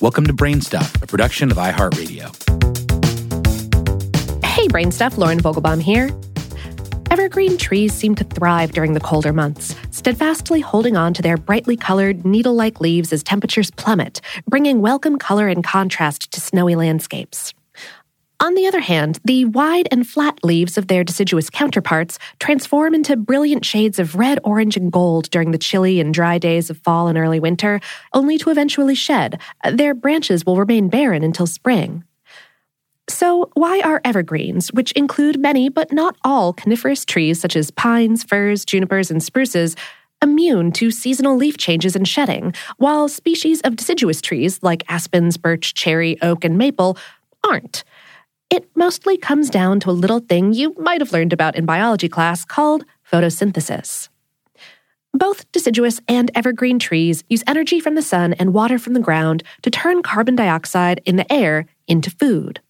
Welcome to Brainstuff, a production of iHeartRadio. Hey, Brainstuff, Lauren Vogelbaum here. Evergreen trees seem to thrive during the colder months, steadfastly holding on to their brightly colored, needle like leaves as temperatures plummet, bringing welcome color and contrast to snowy landscapes. On the other hand, the wide and flat leaves of their deciduous counterparts transform into brilliant shades of red, orange, and gold during the chilly and dry days of fall and early winter, only to eventually shed. Their branches will remain barren until spring. So, why are evergreens, which include many but not all coniferous trees such as pines, firs, junipers, and spruces, immune to seasonal leaf changes and shedding, while species of deciduous trees like aspens, birch, cherry, oak, and maple aren't? It mostly comes down to a little thing you might have learned about in biology class called photosynthesis. Both deciduous and evergreen trees use energy from the sun and water from the ground to turn carbon dioxide in the air into food.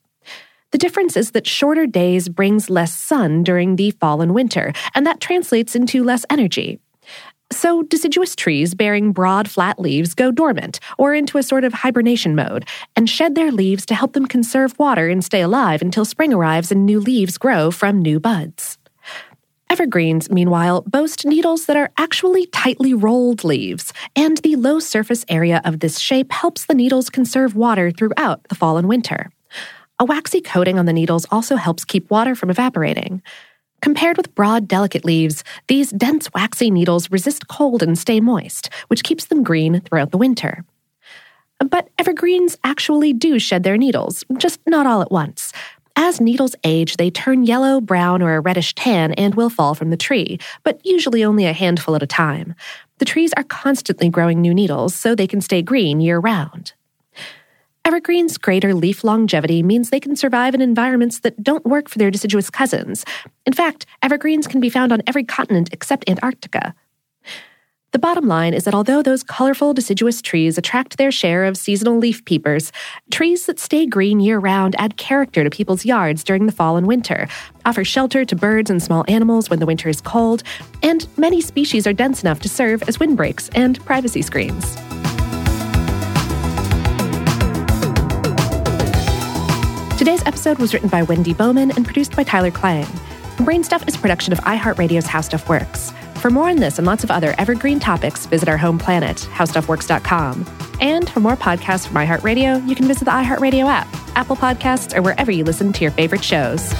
The difference is that shorter days brings less sun during the fall and winter, and that translates into less energy. So, deciduous trees bearing broad, flat leaves go dormant or into a sort of hibernation mode and shed their leaves to help them conserve water and stay alive until spring arrives and new leaves grow from new buds. Evergreens, meanwhile, boast needles that are actually tightly rolled leaves, and the low surface area of this shape helps the needles conserve water throughout the fall and winter. A waxy coating on the needles also helps keep water from evaporating. Compared with broad, delicate leaves, these dense, waxy needles resist cold and stay moist, which keeps them green throughout the winter. But evergreens actually do shed their needles, just not all at once. As needles age, they turn yellow, brown, or a reddish tan and will fall from the tree, but usually only a handful at a time. The trees are constantly growing new needles so they can stay green year round. Evergreen's greater leaf longevity means they can survive in environments that don't work for their deciduous cousins. In fact, evergreens can be found on every continent except Antarctica. The bottom line is that although those colorful deciduous trees attract their share of seasonal leaf peepers, trees that stay green year round add character to people's yards during the fall and winter, offer shelter to birds and small animals when the winter is cold, and many species are dense enough to serve as windbreaks and privacy screens. Today's episode was written by Wendy Bowman and produced by Tyler Klang. Brainstuff is a production of iHeartRadio's How Stuff Works. For more on this and lots of other evergreen topics, visit our home planet, howstuffworks.com. And for more podcasts from iHeartRadio, you can visit the iHeartRadio app, Apple Podcasts, or wherever you listen to your favorite shows.